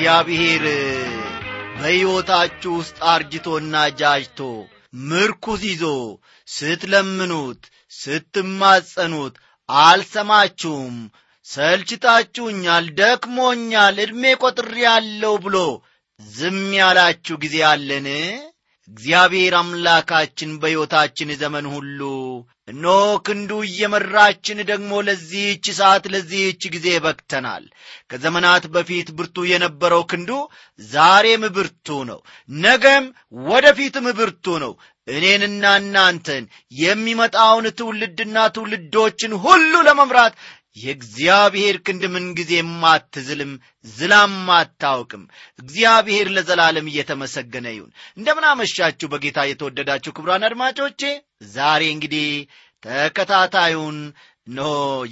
እግዚአብሔር በሕይወታችሁ ውስጥ አርጅቶና ጃጅቶ ምርኩዝ ይዞ ስትለምኑት ስትማጸኑት አልሰማችሁም። ሰልችታችሁኛል ደክሞኛል ዕድሜ ቆጥሬ ያለው ብሎ ዝም ያላችሁ ጊዜ አለን እግዚአብሔር አምላካችን በሕይወታችን ዘመን ሁሉ እነሆ ክንዱ እየመራችን ደግሞ ለዚህች ሰዓት ለዚህች ጊዜ በክተናል ከዘመናት በፊት ብርቱ የነበረው ክንዱ ዛሬም ብርቱ ነው። ነገም ወደፊትም ብርቱ ነው። እኔንና እናንተን የሚመጣውን ትውልድና ትውልዶችን ሁሉ ለመምራት የእግዚአብሔር ክንድ ምንጊዜም አትዝልም ዝላም አታውቅም። እግዚአብሔር ለዘላለም እየተመሰገነ ይሁን። እንደምናመሻችሁ በጌታ የተወደዳችሁ ክብሯን አድማጮቼ። ዛሬ እንግዲህ ተከታታዩን ኖ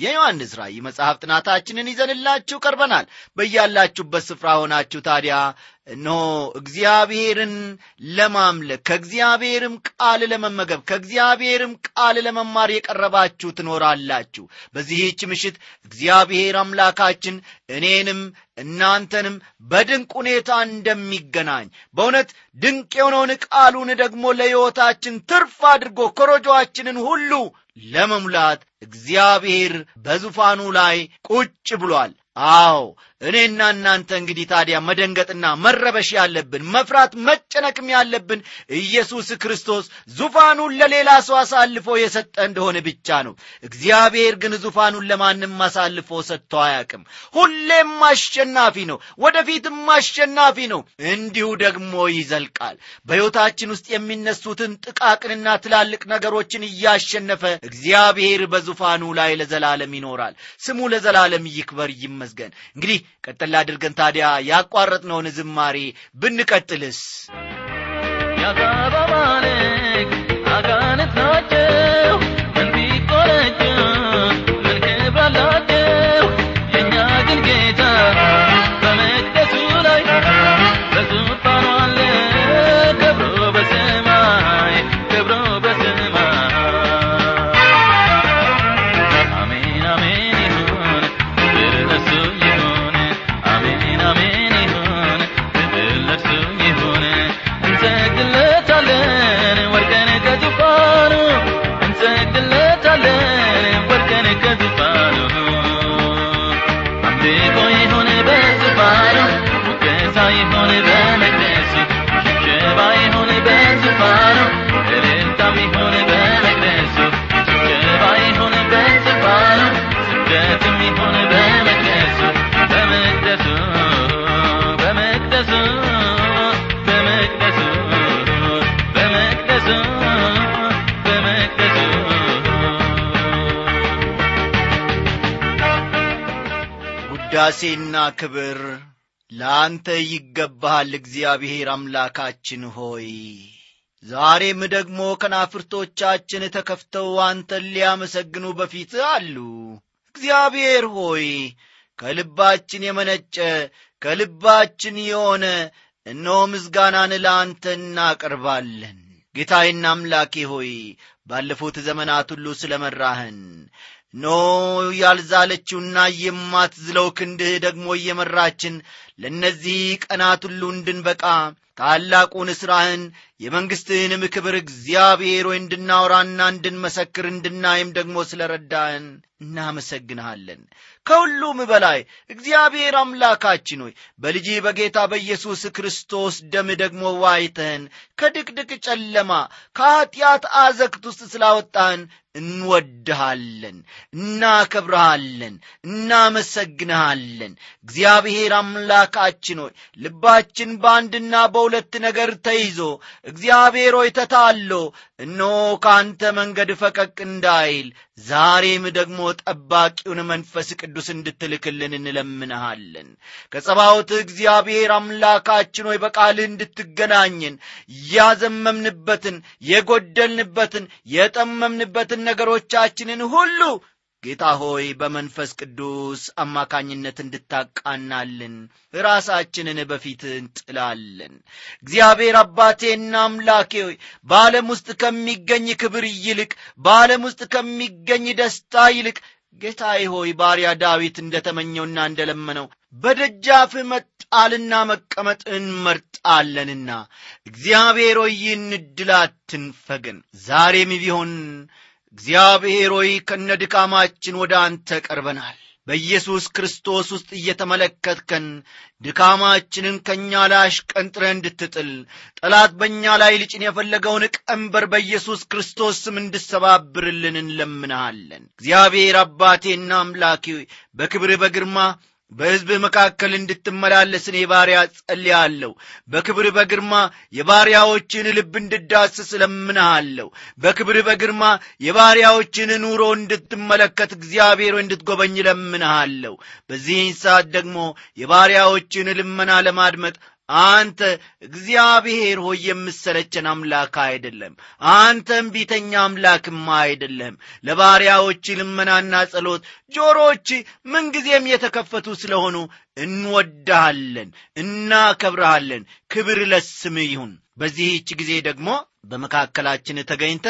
የዮሐንስ ራእይ መጽሐፍ ጥናታችንን ይዘንላችሁ ቀርበናል። በያላችሁበት ስፍራ ሆናችሁ ታዲያ ኖ እግዚአብሔርን ለማምለክ ከእግዚአብሔርም ቃል ለመመገብ ከእግዚአብሔርም ቃል ለመማር የቀረባችሁ ትኖራላችሁ። በዚህች ምሽት እግዚአብሔር አምላካችን እኔንም እናንተንም በድንቅ ሁኔታ እንደሚገናኝ በእውነት ድንቅ የሆነውን ቃሉን ደግሞ ለሕይወታችን ትርፍ አድርጎ ኮረጆአችንን ሁሉ ለመሙላት እግዚአብሔር በዙፋኑ ላይ ቁጭ ብሏል አዎ እኔና እናንተ እንግዲህ ታዲያ መደንገጥና መረበሽ ያለብን መፍራት መጨነቅም ያለብን ኢየሱስ ክርስቶስ ዙፋኑን ለሌላ ሰው አሳልፎ የሰጠ እንደሆነ ብቻ ነው። እግዚአብሔር ግን ዙፋኑን ለማንም አሳልፎ ሰጥቶ አያቅም ሁሌም አሸናፊ ነው ወደፊትም አሸናፊ ነው። እንዲሁ ደግሞ ይዘልቃል። በሕይወታችን ውስጥ የሚነሱትን ጥቃቅንና ትላልቅ ነገሮችን እያሸነፈ እግዚአብሔር በዙፋኑ ላይ ለዘላለም ይኖራል። ስሙ ለዘላለም ይክበር ይመስገን እንግዲህ ቀጠል አድርገን ታዲያ ያቋረጥነውን ዝማሬ ብንቀጥልስ? አማልክት አጋንንት ናቸው ውዳሴና ክብር ለአንተ ይገባሃል። እግዚአብሔር አምላካችን ሆይ ዛሬም ደግሞ ከናፍርቶቻችን ተከፍተው አንተን ሊያመሰግኑ በፊት አሉ። እግዚአብሔር ሆይ ከልባችን የመነጨ ከልባችን የሆነ እነሆ ምስጋናን ለአንተ እናቀርባለን። ጌታዬና አምላኬ ሆይ ባለፉት ዘመናት ሁሉ ስለ መራህን ኖ ያልዛለችውና የማትዝለው ክንድህ ደግሞ እየመራችን ለእነዚህ ቀናት ሁሉ እንድንበቃ ታላቁን ሥራህን የመንግሥትህንም ክብር እግዚአብሔር ሆይ እንድናወራና እንድንመሰክር እንድናይም ደግሞ ስለ ረዳህን እናመሰግንሃለን። ከሁሉም በላይ እግዚአብሔር አምላካችን ሆይ በልጅ በጌታ በኢየሱስ ክርስቶስ ደም ደግሞ ዋይተህን ከድቅድቅ ጨለማ ከኀጢአት አዘግት ውስጥ ስላወጣህን እንወድሃለን እናከብረሃለን እናመሰግንሃለን። እግዚአብሔር አምላካችን ሆይ ልባችን በአንድና በሁለት ነገር ተይዞ እግዚአብሔር ሆይ ተታሎ እነሆ ከአንተ መንገድ ፈቀቅ እንዳይል ዛሬም ደግሞ ጠባቂውን መንፈስ ቅዱስ እንድትልክልን እንለምንሃለን። ከጸባዖት እግዚአብሔር አምላካችን ሆይ በቃልህ እንድትገናኝን ያዘመምንበትን የጎደልንበትን የጠመምንበትን ነገሮቻችንን ሁሉ ጌታ ሆይ በመንፈስ ቅዱስ አማካኝነት እንድታቃናልን ራሳችንን በፊት እንጥላለን። እግዚአብሔር አባቴና አምላኬ ሆይ በዓለም ውስጥ ከሚገኝ ክብር ይልቅ በዓለም ውስጥ ከሚገኝ ደስታ ይልቅ ጌታዬ ሆይ ባሪያ ዳዊት እንደ ተመኘውና እንደ ለመነው በደጃፍ መጣልና መቀመጥ እንመርጣለንና እግዚአብሔር ሆይ ይህን ዕድል አትንፈገን ዛሬም ቢሆን እግዚአብሔር ሆይ ከነ ድካማችን ወደ አንተ ቀርበናል። በኢየሱስ ክርስቶስ ውስጥ እየተመለከትከን ድካማችንን ከእኛ ላይ አሽቀንጥረህ እንድትጥል ጠላት በእኛ ላይ ልጭን የፈለገውን ቀንበር በኢየሱስ ክርስቶስ ስም እንድሰባብርልን እንለምንሃለን። እግዚአብሔር አባቴና አምላኬ በክብር በግርማ በሕዝብህ መካከል እንድትመላለስ እኔ ባሪያ ጸልያለሁ በክብር በግርማ የባሪያዎችን ልብ እንድዳስስ እለምንሃለሁ። በክብር በግርማ የባሪያዎችን ኑሮ እንድትመለከት እግዚአብሔር እንድትጎበኝ እለምንሃለሁ። በዚህን ሰዓት ደግሞ የባሪያዎችን ልመና ለማድመጥ አንተ እግዚአብሔር ሆይ የምሰለቸን አምላክ አይደለም። አንተም ቢተኛ አምላክም አይደለም ለባሪያዎች ልመናና ጸሎት ጆሮች ምንጊዜም የተከፈቱ ስለሆኑ እንወዳሃለን እናከብረሃለን ክብር ለስም ይሁን። በዚህች ጊዜ ደግሞ በመካከላችን ተገኝተ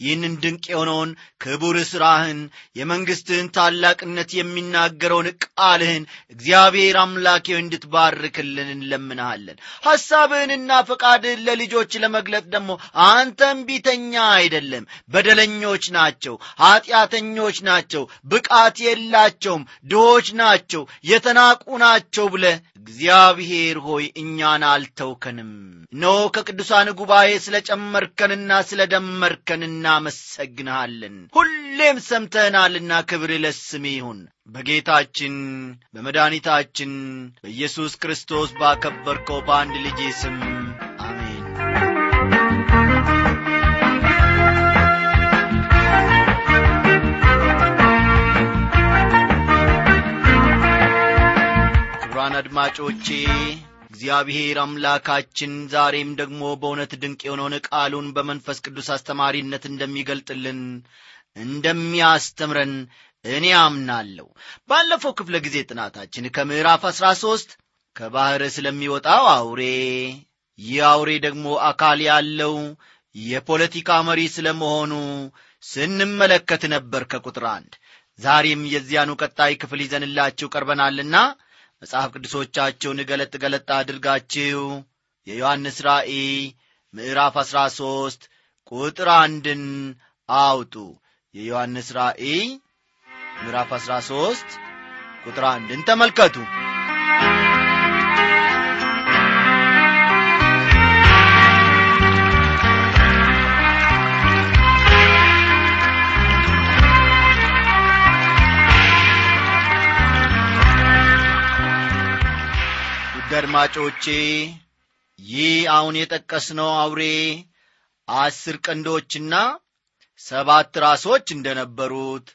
ይህንን ድንቅ የሆነውን ክቡር ሥራህን የመንግሥትህን ታላቅነት የሚናገረውን ቃልህን እግዚአብሔር አምላኬ እንድትባርክልን እንለምንሃለን። ሐሳብህንና ፈቃድህን ለልጆች ለመግለጥ ደግሞ አንተም ቢተኛ አይደለም። በደለኞች ናቸው ኀጢአተኞች ናቸው ብቃት የላቸውም ድሆች ናቸው የተናቁ ናቸው ብለ እግዚአብሔር ሆይ እኛን አልተውከንም። እነሆ ከቅዱሳን ጉባኤ ስለ ጨመርከንና ስለ ደመርከን እናመሰግንሃለን ሁሌም ሰምተናልና ክብር ለስም ይሁን። በጌታችን በመድኃኒታችን በኢየሱስ ክርስቶስ ባከበርከው በአንድ ልጄ ስም አሜን። ክቡራን አድማጮቼ እግዚአብሔር አምላካችን ዛሬም ደግሞ በእውነት ድንቅ የሆነውን ቃሉን በመንፈስ ቅዱስ አስተማሪነት እንደሚገልጥልን እንደሚያስተምረን እኔ አምናለሁ። ባለፈው ክፍለ ጊዜ ጥናታችን ከምዕራፍ አሥራ ሦስት ከባሕር ስለሚወጣው አውሬ ይህ አውሬ ደግሞ አካል ያለው የፖለቲካ መሪ ስለ መሆኑ ስንመለከት ነበር ከቁጥር አንድ። ዛሬም የዚያኑ ቀጣይ ክፍል ይዘንላችሁ ቀርበናልና መጽሐፍ ቅዱሶቻችሁን ገለጥ ገለጥ አድርጋችሁ የዮሐንስ ራእይ ምዕራፍ አሥራ ሦስት ቁጥር አንድን አውጡ። የዮሐንስ ራእይ ምዕራፍ አሥራ ሦስት ቁጥር አንድን ተመልከቱ አድማጮቼ ይህ አሁን የጠቀስነው አውሬ አስር ቀንዶችና ሰባት ራሶች እንደነበሩት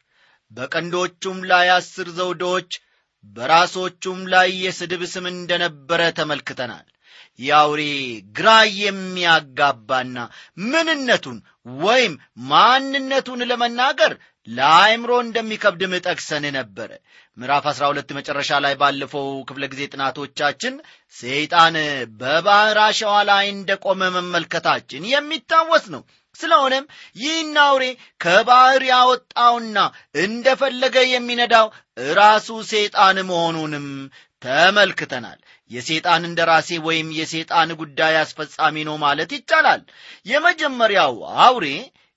በቀንዶቹም ላይ አስር ዘውዶች በራሶቹም ላይ የስድብ ስም እንደነበረ ተመልክተናል። ይህ አውሬ ግራ የሚያጋባና ምንነቱን ወይም ማንነቱን ለመናገር ለአእምሮ እንደሚከብድም ጠቅሰን ነበረ ምዕራፍ 12 መጨረሻ ላይ ባለፈው ክፍለ ጊዜ ጥናቶቻችን ሰይጣን በባሕር አሸዋ ላይ እንደቆመ መመልከታችን የሚታወስ ነው። ስለሆነም ይህን አውሬ ከባሕር ያወጣውና እንደፈለገ የሚነዳው ራሱ ሰይጣን መሆኑንም ተመልክተናል። የሴጣን እንደራሴ ወይም የሴጣን ጉዳይ አስፈጻሚ ነው ማለት ይቻላል። የመጀመሪያው አውሬ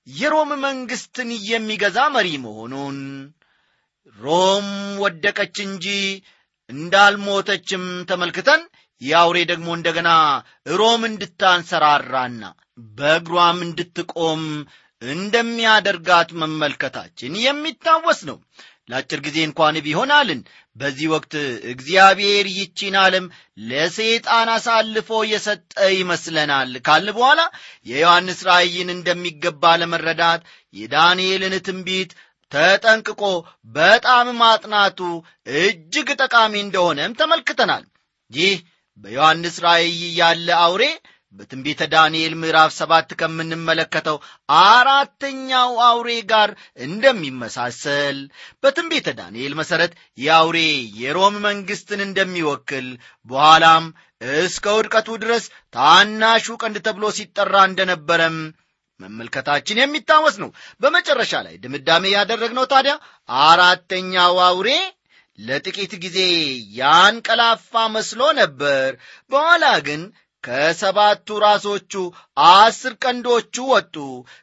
የሮም መንግስትን የሚገዛ መሪ መሆኑን። ሮም ወደቀች እንጂ እንዳልሞተችም ተመልክተን የአውሬ ደግሞ እንደገና ሮም እንድታንሰራራና በእግሯም እንድትቆም እንደሚያደርጋት መመልከታችን የሚታወስ ነው ለአጭር ጊዜ እንኳን ቢሆን አልን። በዚህ ወቅት እግዚአብሔር ይቺን ዓለም ለሰይጣን አሳልፎ የሰጠ ይመስለናል። ካል በኋላ የዮሐንስ ራእይን እንደሚገባ ለመረዳት የዳንኤልን ትንቢት ተጠንቅቆ በጣም ማጥናቱ እጅግ ጠቃሚ እንደሆነም ተመልክተናል። ይህ በዮሐንስ ራእይ ያለ አውሬ በትንቢተ ዳንኤል ምዕራፍ ሰባት ከምንመለከተው አራተኛው አውሬ ጋር እንደሚመሳሰል በትንቢተ ዳንኤል መሠረት የአውሬ የሮም መንግሥትን እንደሚወክል በኋላም እስከ ውድቀቱ ድረስ ታናሹ ቀንድ ተብሎ ሲጠራ እንደነበረም መመልከታችን የሚታወስ ነው። በመጨረሻ ላይ ድምዳሜ ያደረግነው ታዲያ አራተኛው አውሬ ለጥቂት ጊዜ ያንቀላፋ መስሎ ነበር። በኋላ ግን ከሰባቱ ራሶቹ አስር ቀንዶቹ ወጡ።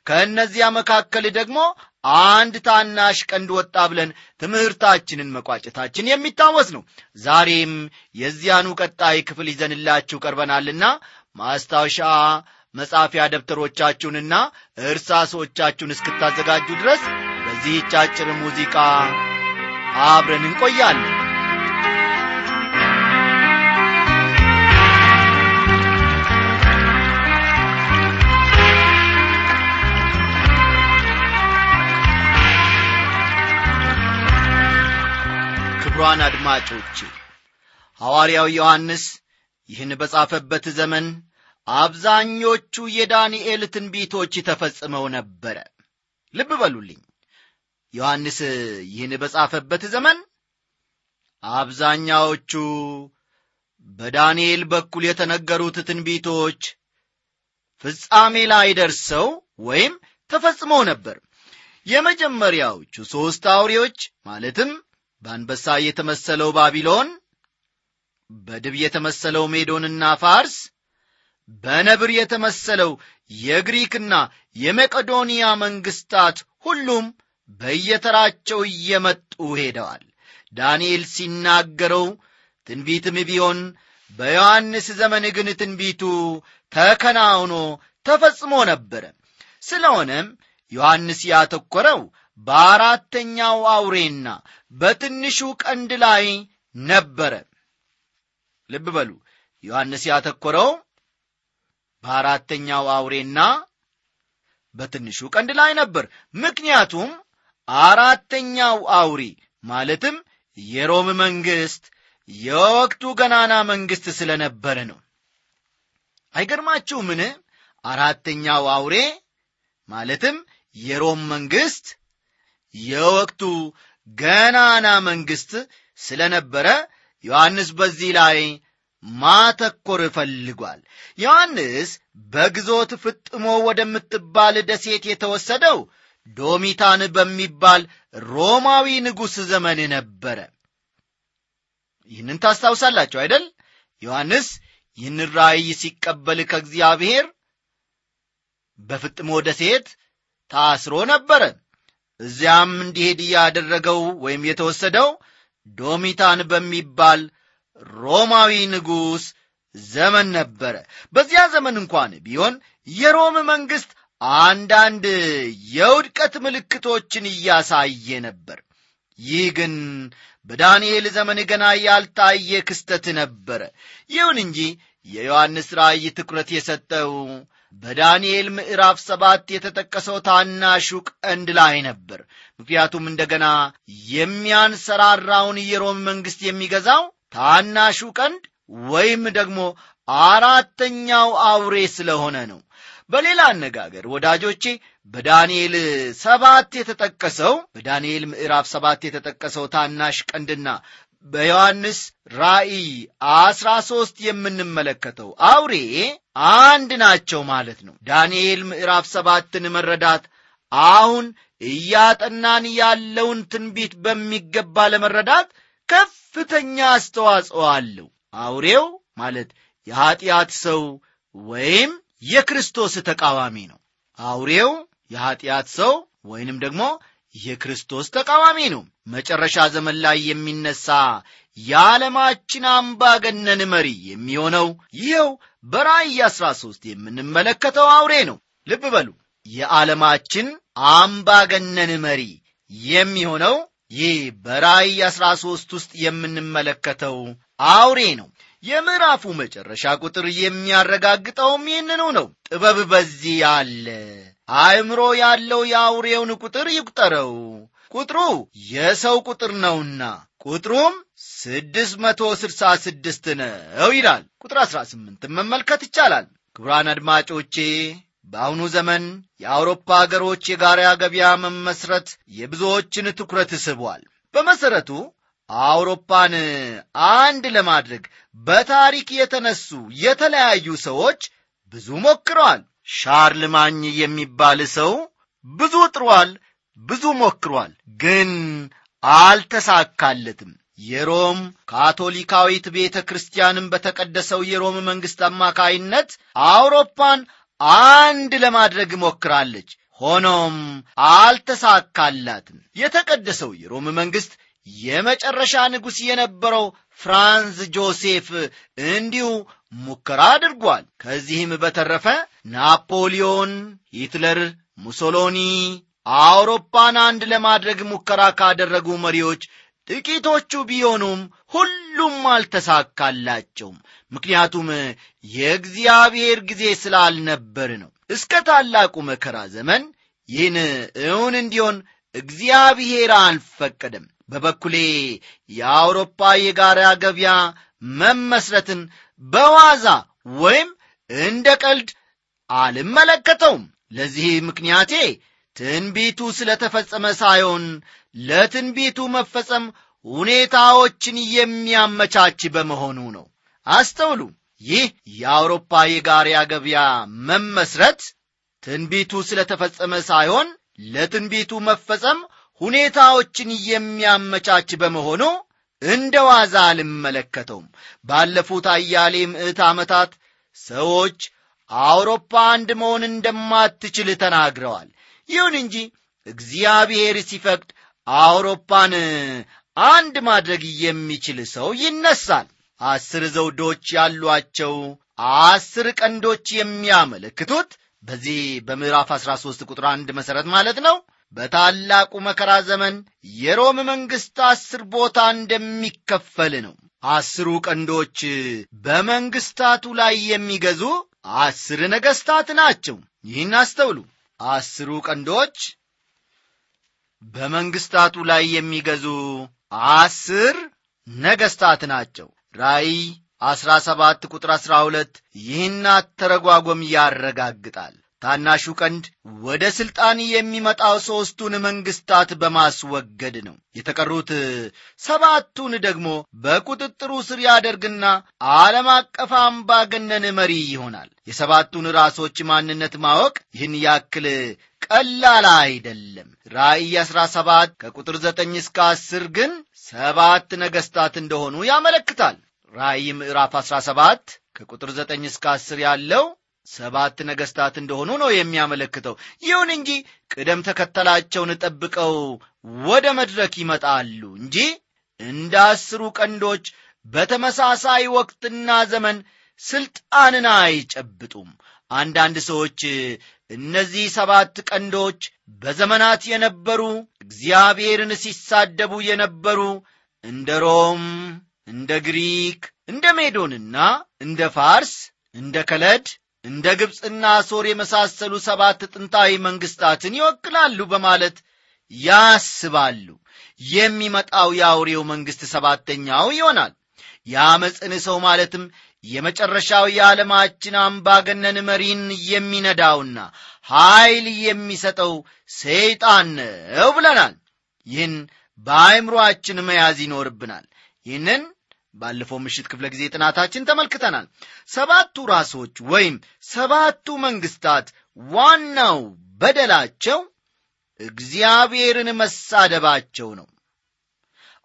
ከእነዚያ መካከል ደግሞ አንድ ታናሽ ቀንድ ወጣ ብለን ትምህርታችንን መቋጨታችን የሚታወስ ነው። ዛሬም የዚያኑ ቀጣይ ክፍል ይዘንላችሁ ቀርበናልና ማስታወሻ መጻፊያ ደብተሮቻችሁንና እርሳሶቻችሁን እስክታዘጋጁ ድረስ በዚህች አጭር ሙዚቃ አብረን እንቆያለን ክብሯን አድማጮች ሐዋርያው ዮሐንስ ይህን በጻፈበት ዘመን አብዛኞቹ የዳንኤል ትንቢቶች ተፈጽመው ነበረ። ልብ በሉልኝ! ዮሐንስ ይህን በጻፈበት ዘመን አብዛኛዎቹ በዳንኤል በኩል የተነገሩት ትንቢቶች ፍጻሜ ላይ ደርሰው ወይም ተፈጽመው ነበር። የመጀመሪያዎቹ ሦስት አውሬዎች ማለትም በአንበሳ የተመሰለው ባቢሎን በድብ የተመሰለው ሜዶንና ፋርስ በነብር የተመሰለው የግሪክና የመቄዶንያ መንግስታት ሁሉም በየተራቸው እየመጡ ሄደዋል። ዳንኤል ሲናገረው ትንቢትም ቢሆን በዮሐንስ ዘመን ግን ትንቢቱ ተከናውኖ ተፈጽሞ ነበረ። ስለሆነም ዮሐንስ ያተኮረው በአራተኛው አውሬና በትንሹ ቀንድ ላይ ነበረ። ልብ በሉ ዮሐንስ ያተኮረው በአራተኛው አውሬና በትንሹ ቀንድ ላይ ነበር። ምክንያቱም አራተኛው አውሬ ማለትም የሮም መንግስት የወቅቱ ገናና መንግስት ስለነበረ ነው። አይገርማችሁምን? አራተኛው አውሬ ማለትም የሮም መንግስት የወቅቱ ገናና መንግስት ስለነበረ ዮሐንስ በዚህ ላይ ማተኮር ፈልጓል። ዮሐንስ በግዞት ፍጥሞ ወደምትባል ደሴት የተወሰደው ዶሚታን በሚባል ሮማዊ ንጉሥ ዘመን ነበረ። ይህንን ታስታውሳላችሁ አይደል? ዮሐንስ ይህን ራእይ ሲቀበል ከእግዚአብሔር በፍጥሞ ደሴት ታስሮ ነበረ እዚያም እንዲሄድ ያደረገው ወይም የተወሰደው ዶሚታን በሚባል ሮማዊ ንጉሥ ዘመን ነበረ። በዚያ ዘመን እንኳን ቢሆን የሮም መንግሥት አንዳንድ የውድቀት ምልክቶችን እያሳየ ነበር። ይህ ግን በዳንኤል ዘመን ገና ያልታየ ክስተት ነበረ። ይሁን እንጂ የዮሐንስ ራእይ ትኩረት የሰጠው በዳንኤል ምዕራፍ ሰባት የተጠቀሰው ታናሹ ቀንድ ላይ ነበር። ምክንያቱም እንደገና የሚያንሰራራውን የሮም መንግሥት የሚገዛው ታናሹ ቀንድ ወይም ደግሞ አራተኛው አውሬ ስለሆነ ነው። በሌላ አነጋገር ወዳጆቼ በዳንኤል ሰባት የተጠቀሰው በዳንኤል ምዕራፍ ሰባት የተጠቀሰው ታናሽ ቀንድና በዮሐንስ ራእይ አስራ ሦስት የምንመለከተው አውሬ አንድ ናቸው ማለት ነው። ዳንኤል ምዕራፍ ሰባትን መረዳት አሁን እያጠናን ያለውን ትንቢት በሚገባ ለመረዳት ከፍተኛ አስተዋጽኦ አለው። አውሬው ማለት የኀጢአት ሰው ወይም የክርስቶስ ተቃዋሚ ነው። አውሬው የኀጢአት ሰው ወይንም ደግሞ የክርስቶስ ተቃዋሚ ነው መጨረሻ ዘመን ላይ የሚነሳ የዓለማችን አምባገነን መሪ የሚሆነው ይኸው በራእይ 13 የምንመለከተው አውሬ ነው። ልብ በሉ። የዓለማችን አምባገነን መሪ የሚሆነው ይህ በራእይ 13 ውስጥ የምንመለከተው አውሬ ነው። የምዕራፉ መጨረሻ ቁጥር የሚያረጋግጠውም ይህንኑ ነው። ጥበብ በዚህ አለ አእምሮ ያለው የአውሬውን ቁጥር ይቁጠረው ቁጥሩ የሰው ቁጥር ነውና ቁጥሩም ስድስት መቶ ስድሳ ስድስት ነው ይላል። ቁጥር አሥራ ስምንት መመልከት ይቻላል። ክቡራን አድማጮቼ በአሁኑ ዘመን የአውሮፓ አገሮች የጋራ ገበያ መመስረት የብዙዎችን ትኩረት ስቧል። በመሠረቱ አውሮፓን አንድ ለማድረግ በታሪክ የተነሱ የተለያዩ ሰዎች ብዙ ሞክረዋል። ሻርል ማኝ የሚባል ሰው ብዙ ጥሯል ብዙ ሞክሯል ግን አልተሳካለትም። የሮም ካቶሊካዊት ቤተ ክርስቲያንም በተቀደሰው የሮም መንግሥት አማካይነት አውሮፓን አንድ ለማድረግ ሞክራለች። ሆኖም አልተሳካላትም። የተቀደሰው የሮም መንግሥት የመጨረሻ ንጉሥ የነበረው ፍራንስ ጆሴፍ እንዲሁ ሙከራ አድርጓል። ከዚህም በተረፈ ናፖሊዮን ሂትለር ሙሶሎኒ አውሮፓን አንድ ለማድረግ ሙከራ ካደረጉ መሪዎች ጥቂቶቹ ቢሆኑም ሁሉም አልተሳካላቸውም። ምክንያቱም የእግዚአብሔር ጊዜ ስላልነበር ነው። እስከ ታላቁ መከራ ዘመን ይህን እውን እንዲሆን እግዚአብሔር አልፈቀደም። በበኩሌ የአውሮፓ የጋራ ገበያ መመስረትን በዋዛ ወይም እንደ ቀልድ አልመለከተውም። ለዚህ ምክንያቴ ትንቢቱ ስለ ተፈጸመ ሳይሆን ለትንቢቱ መፈጸም ሁኔታዎችን የሚያመቻች በመሆኑ ነው። አስተውሉ። ይህ የአውሮፓ የጋሪያ ገበያ መመስረት ትንቢቱ ስለ ተፈጸመ ሳይሆን ለትንቢቱ መፈጸም ሁኔታዎችን የሚያመቻች በመሆኑ እንደ ዋዛ አልመለከተውም። ባለፉት አያሌ ምዕት ዓመታት ሰዎች አውሮፓ አንድ መሆን እንደማትችል ተናግረዋል ይሁን እንጂ እግዚአብሔር ሲፈቅድ አውሮፓን አንድ ማድረግ የሚችል ሰው ይነሳል። አስር ዘውዶች ያሏቸው አስር ቀንዶች የሚያመለክቱት በዚህ በምዕራፍ 13 ቁጥር አንድ መሠረት ማለት ነው። በታላቁ መከራ ዘመን የሮም መንግሥት አስር ቦታ እንደሚከፈል ነው። አስሩ ቀንዶች በመንግሥታቱ ላይ የሚገዙ አስር ነገሥታት ናቸው። ይህን አስተውሉ አስሩ ቀንዶች በመንግሥታቱ ላይ የሚገዙ አስር ነገሥታት ናቸው። ራእይ አሥራ ሰባት ቁጥር አሥራ ሁለት ይህን አተረጓጎም ያረጋግጣል ታናሹ ቀንድ ወደ ሥልጣን የሚመጣው ሦስቱን መንግሥታት በማስወገድ ነው። የተቀሩት ሰባቱን ደግሞ በቁጥጥሩ ስር ያደርግና ዓለም አቀፍ አምባገነን መሪ ይሆናል። የሰባቱን ራሶች ማንነት ማወቅ ይህን ያክል ቀላል አይደለም። ራእይ 17 ከቁጥር 9 እስከ 10 ግን ሰባት ነገሥታት እንደሆኑ ያመለክታል። ራእይ ምዕራፍ 17 ከቁጥር 9 እስከ 10 ያለው ሰባት ነገሥታት እንደሆኑ ነው የሚያመለክተው። ይሁን እንጂ ቅደም ተከተላቸውን ጠብቀው ወደ መድረክ ይመጣሉ እንጂ እንደ አስሩ ቀንዶች በተመሳሳይ ወቅትና ዘመን ሥልጣንን አይጨብጡም። አንዳንድ ሰዎች እነዚህ ሰባት ቀንዶች በዘመናት የነበሩ እግዚአብሔርን ሲሳደቡ የነበሩ እንደ ሮም እንደ ግሪክ እንደ ሜዶንና እንደ ፋርስ እንደ ከለድ እንደ ግብፅና ሶር የመሳሰሉ ሰባት ጥንታዊ መንግሥታትን ይወክላሉ በማለት ያስባሉ የሚመጣው የአውሬው መንግሥት ሰባተኛው ይሆናል የአመፅን ሰው ማለትም የመጨረሻው የዓለማችን አምባገነን መሪን የሚነዳውና ኀይል የሚሰጠው ሰይጣን ነው ብለናል። ይህን በአእምሮአችን መያዝ ይኖርብናል። ይህንን ባለፈው ምሽት ክፍለ ጊዜ ጥናታችን ተመልክተናል። ሰባቱ ራሶች ወይም ሰባቱ መንግስታት ዋናው በደላቸው እግዚአብሔርን መሳደባቸው ነው።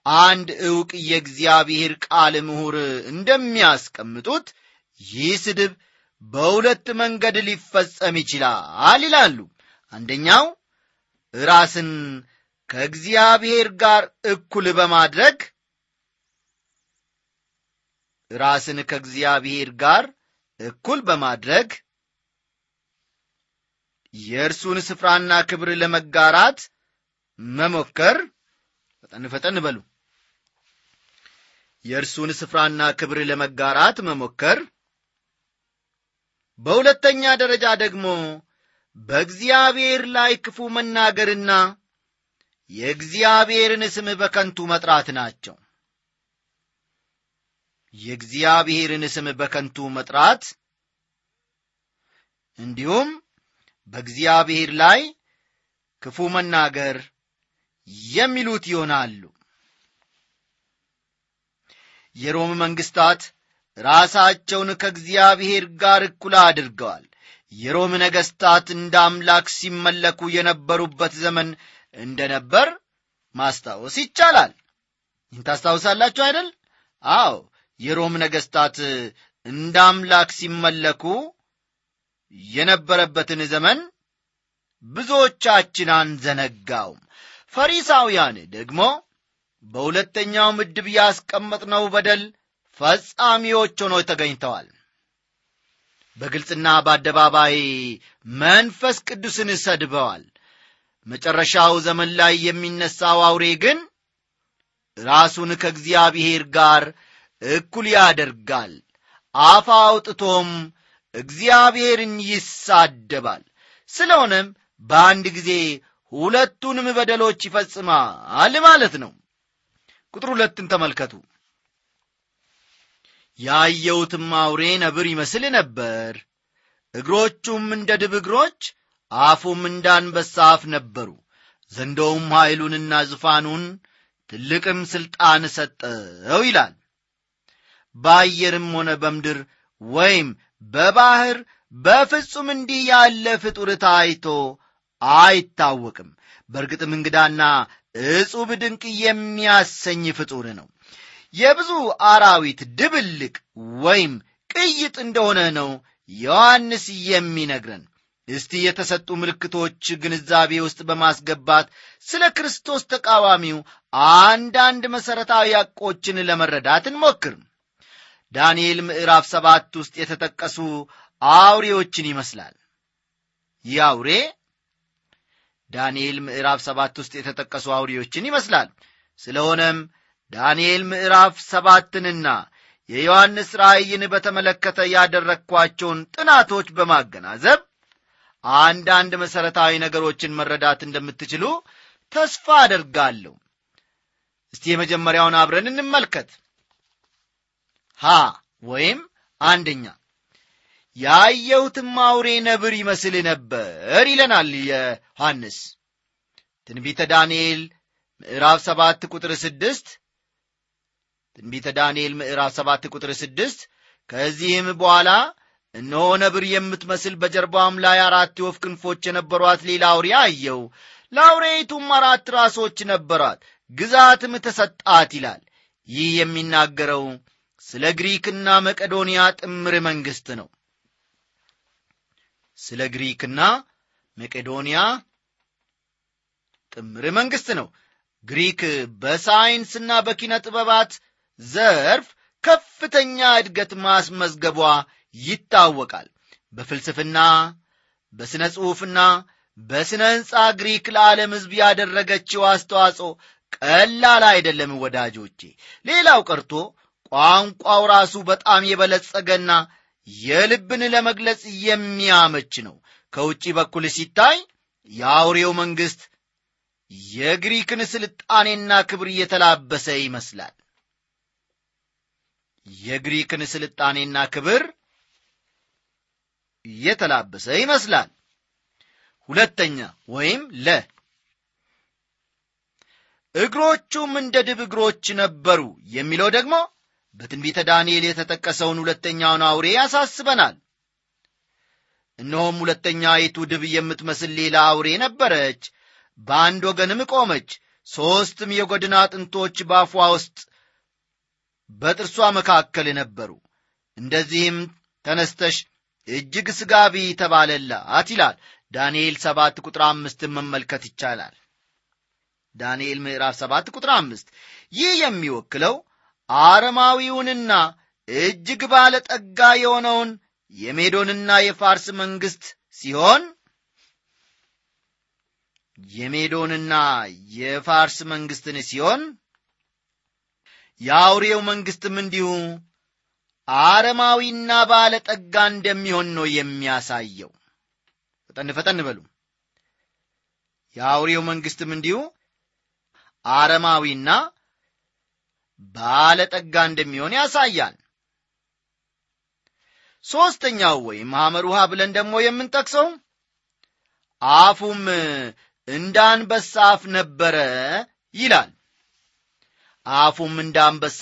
አንድ ዕውቅ የእግዚአብሔር ቃል ምሁር እንደሚያስቀምጡት ይህ ስድብ በሁለት መንገድ ሊፈጸም ይችላል ይላሉ። አንደኛው ራስን ከእግዚአብሔር ጋር እኩል በማድረግ ራስን ከእግዚአብሔር ጋር እኩል በማድረግ የእርሱን ስፍራና ክብር ለመጋራት መሞከር። ፈጠን ፈጠን በሉ። የእርሱን ስፍራና ክብር ለመጋራት መሞከር። በሁለተኛ ደረጃ ደግሞ በእግዚአብሔር ላይ ክፉ መናገርና የእግዚአብሔርን ስም በከንቱ መጥራት ናቸው የእግዚአብሔርን ስም በከንቱ መጥራት እንዲሁም በእግዚአብሔር ላይ ክፉ መናገር የሚሉት ይሆናሉ። የሮም መንግስታት ራሳቸውን ከእግዚአብሔር ጋር እኩል አድርገዋል። የሮም ነገሥታት እንደ አምላክ ሲመለኩ የነበሩበት ዘመን እንደ ነበር ማስታወስ ይቻላል። ይህን ታስታውሳላችሁ አይደል? አዎ የሮም ነገሥታት እንደ አምላክ ሲመለኩ የነበረበትን ዘመን ብዙዎቻችን አንዘነጋውም። ፈሪሳውያን ደግሞ በሁለተኛው ምድብ ያስቀመጥነው በደል ፈጻሚዎች ሆኖ ተገኝተዋል። በግልጽና በአደባባይ መንፈስ ቅዱስን ሰድበዋል። መጨረሻው ዘመን ላይ የሚነሳው አውሬ ግን ራሱን ከእግዚአብሔር ጋር እኩል ያደርጋል። አፍ አውጥቶም እግዚአብሔርን ይሳደባል። ስለሆነም በአንድ ጊዜ ሁለቱንም በደሎች ይፈጽማል ማለት ነው። ቁጥር ሁለትን ተመልከቱ። ያየሁትም አውሬ ነብር ይመስል ነበር። እግሮቹም እንደ ድብ እግሮች አፉም እንደ አንበሳ አፍ ነበሩ። ዘንዶውም ኀይሉንና ዙፋኑን ትልቅም ሥልጣን ሰጠው ይላል በአየርም ሆነ በምድር ወይም በባሕር በፍጹም እንዲህ ያለ ፍጡር ታይቶ አይታወቅም። በእርግጥም እንግዳና እጹብ ድንቅ የሚያሰኝ ፍጡር ነው። የብዙ አራዊት ድብልቅ ወይም ቅይጥ እንደሆነ ነው ዮሐንስ የሚነግረን። እስቲ የተሰጡ ምልክቶች ግንዛቤ ውስጥ በማስገባት ስለ ክርስቶስ ተቃዋሚው አንዳንድ መሠረታዊ ሐቆችን ለመረዳት እንሞክር ዳንኤል ምዕራፍ ሰባት ውስጥ የተጠቀሱ አውሬዎችን ይመስላል። ይህ አውሬ ዳንኤል ምዕራፍ ሰባት ውስጥ የተጠቀሱ አውሬዎችን ይመስላል። ስለሆነም ዳንኤል ምዕራፍ ሰባትንና የዮሐንስ ራእይን በተመለከተ ያደረግኳቸውን ጥናቶች በማገናዘብ አንዳንድ መሠረታዊ ነገሮችን መረዳት እንደምትችሉ ተስፋ አደርጋለሁ። እስቲ የመጀመሪያውን አብረን እንመልከት ሀ ወይም አንደኛ። ያየሁትም አውሬ ነብር ይመስል ነበር ይለናል ዮሐንስ ትንቢተ ዳንኤል ምዕራፍ ሰባት ቁጥር ስድስት። ትንቢተ ዳንኤል ምዕራፍ ሰባት ቁጥር ስድስት። ከዚህም በኋላ እነሆ ነብር የምትመስል በጀርባዋም ላይ አራት የወፍ ክንፎች የነበሯት ሌላ አውሬ አየው ለአውሬይቱም አራት ራሶች ነበሯት ግዛትም ተሰጣት ይላል። ይህ የሚናገረው ስለ ግሪክና መቄዶንያ ጥምር መንግሥት ነው። ስለ ግሪክና መቄዶንያ ጥምር መንግሥት ነው። ግሪክ በሳይንስና በኪነ ጥበባት ዘርፍ ከፍተኛ እድገት ማስመዝገቧ ይታወቃል። በፍልስፍና በሥነ ጽሑፍና በሥነ ሕንፃ ግሪክ ለዓለም ሕዝብ ያደረገችው አስተዋጽኦ ቀላል አይደለም ወዳጆቼ። ሌላው ቀርቶ ቋንቋው ራሱ በጣም የበለጸገና የልብን ለመግለጽ የሚያመች ነው። ከውጭ በኩል ሲታይ የአውሬው መንግሥት የግሪክን ስልጣኔና ክብር እየተላበሰ ይመስላል። የግሪክን ስልጣኔና ክብር የተላበሰ ይመስላል። ሁለተኛ ወይም ለ እግሮቹም እንደ ድብ እግሮች ነበሩ የሚለው ደግሞ በትንቢተ ዳንኤል የተጠቀሰውን ሁለተኛውን አውሬ ያሳስበናል። እነሆም ሁለተኛይቱ ድብ የምትመስል ሌላ አውሬ ነበረች። በአንድ ወገንም ቆመች። ሦስትም የጎድን አጥንቶች በአፏ ውስጥ በጥርሷ መካከል ነበሩ። እንደዚህም ተነስተሽ እጅግ ስጋቢ ተባለላት ይላል። ዳንኤል ሰባት ቁጥር አምስትን መመልከት ይቻላል። ዳንኤል ምዕራፍ ሰባት ቁጥር አምስት ይህ የሚወክለው አረማዊውንና እጅግ ባለ ጠጋ የሆነውን የሜዶንና የፋርስ መንግሥት ሲሆን የሜዶንና የፋርስ መንግሥትን ሲሆን የአውሬው መንግሥትም እንዲሁ አረማዊና ባለ ጠጋ እንደሚሆን ነው የሚያሳየው። ፈጠን ፈጠን በሉ። የአውሬው መንግሥትም እንዲሁ አረማዊና ባለጠጋ እንደሚሆን ያሳያል። ሦስተኛው ወይም ሐመር ውሃ ብለን ደግሞ የምንጠቅሰው አፉም እንደ አንበሳ አፍ ነበረ ይላል። አፉም እንደ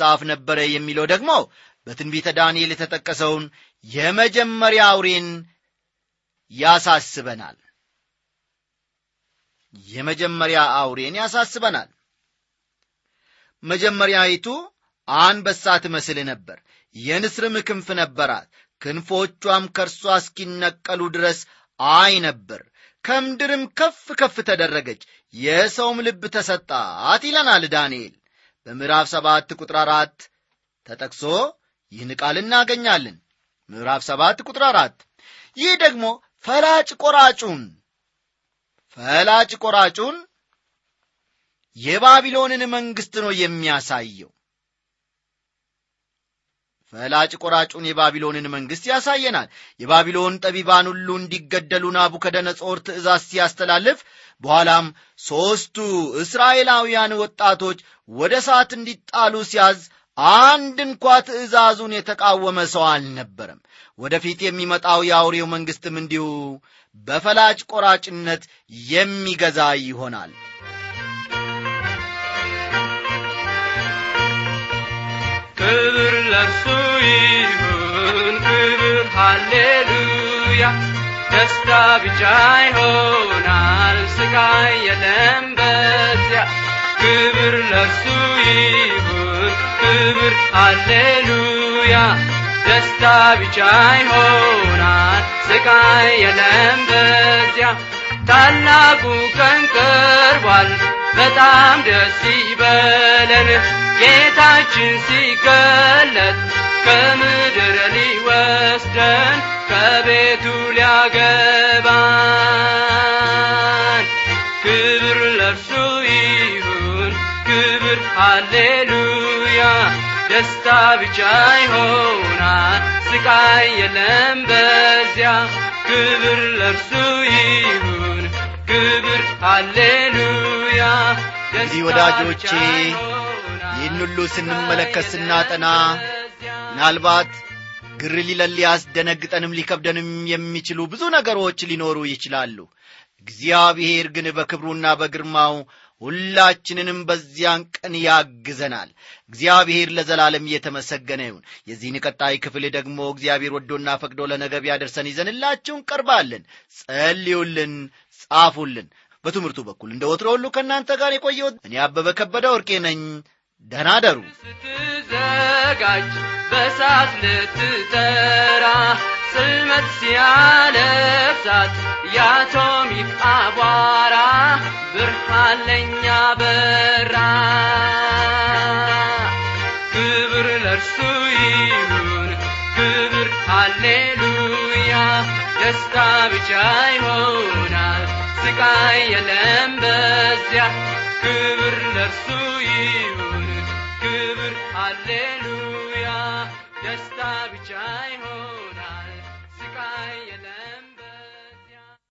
አፍ ነበረ የሚለው ደግሞ በትንቢተ ዳንኤል የተጠቀሰውን የመጀመሪያ አውሬን ያሳስበናል። የመጀመሪያ አውሬን ያሳስበናል መጀመሪያይቱ አንበሳ ትመስል ነበር። የንስርም ክንፍ ነበራት። ክንፎቿም ከእርሷ እስኪነቀሉ ድረስ አይ ነበር። ከምድርም ከፍ ከፍ ተደረገች። የሰውም ልብ ተሰጣት ይለናል ዳንኤል። በምዕራፍ ሰባት ቁጥር አራት ተጠቅሶ ይህን ቃል እናገኛለን። ምዕራፍ ሰባት ቁጥር አራት ይህ ደግሞ ፈላጭ ቆራጩን ፈላጭ ቆራጩን የባቢሎንን መንግሥት ነው የሚያሳየው። ፈላጭ ቆራጩን የባቢሎንን መንግሥት ያሳየናል። የባቢሎን ጠቢባን ሁሉ እንዲገደሉ ናቡከደነጾር ትእዛዝ ሲያስተላልፍ በኋላም ሦስቱ እስራኤላውያን ወጣቶች ወደ እሳት እንዲጣሉ ሲያዝ አንድ እንኳ ትእዛዙን የተቃወመ ሰው አልነበረም። ወደፊት የሚመጣው የአውሬው መንግሥትም እንዲሁ በፈላጭ ቆራጭነት የሚገዛ ይሆናል ክብር ለርሱ ይሁን ክብር ሃሌሉያ። ደስታ ብቻ ይሆናል ስቃይ የለም በዚያ። ክብር ለርሱ ይሁን ክብር ሃሌሉያ። ደስታ ብቻ ይሆናል ስቃይ የለም በዚያ። ታላቁ ቀን ቀርቧል በጣም ደስ ይበለን ጌታችን ሲገለጥ ከምድር ሊወስደን ከቤቱ ሊያገባን። ክብር ለርሱ ይሁን ክብር ሃሌሉያ። ደስታ ብቻ ይሆናል ስቃይ የለም በዚያ። ክብር ለርሱ ይሁን ክብር ሃሌሉያ። እንግዲህ ወዳጆቼ ይህን ሁሉ ስንመለከት ስናጠና ምናልባት ግር ሊለን ሊያስደነግጠንም ሊከብደንም የሚችሉ ብዙ ነገሮች ሊኖሩ ይችላሉ። እግዚአብሔር ግን በክብሩና በግርማው ሁላችንንም በዚያን ቀን ያግዘናል። እግዚአብሔር ለዘላለም እየተመሰገነ ይሁን። የዚህን ቀጣይ ክፍል ደግሞ እግዚአብሔር ወዶና ፈቅዶ ለነገ ቢያደርሰን ይዘንላችሁ እንቀርባለን። ጸልዩልን ጻፉልን። በትምህርቱ በኩል እንደ ወትሮ ሁሉ ከእናንተ ጋር የቆየው እኔ አበበ ከበደ ወርቄ ነኝ ደህና ስትዘጋጅ በሳት ልትጠራ ጽልመት ሲያለብሳት የአቶሚክ አቧራ ብርሃን ለእኛ በራ። ክብር ለእርሱ ይሁን ክብር ሃሌሉያ። ደስታ ብቻ ይሆናል ስቃይ የለም በዚያ። ክብር ለእርሱ ይሁን Hallelujah, just a bitch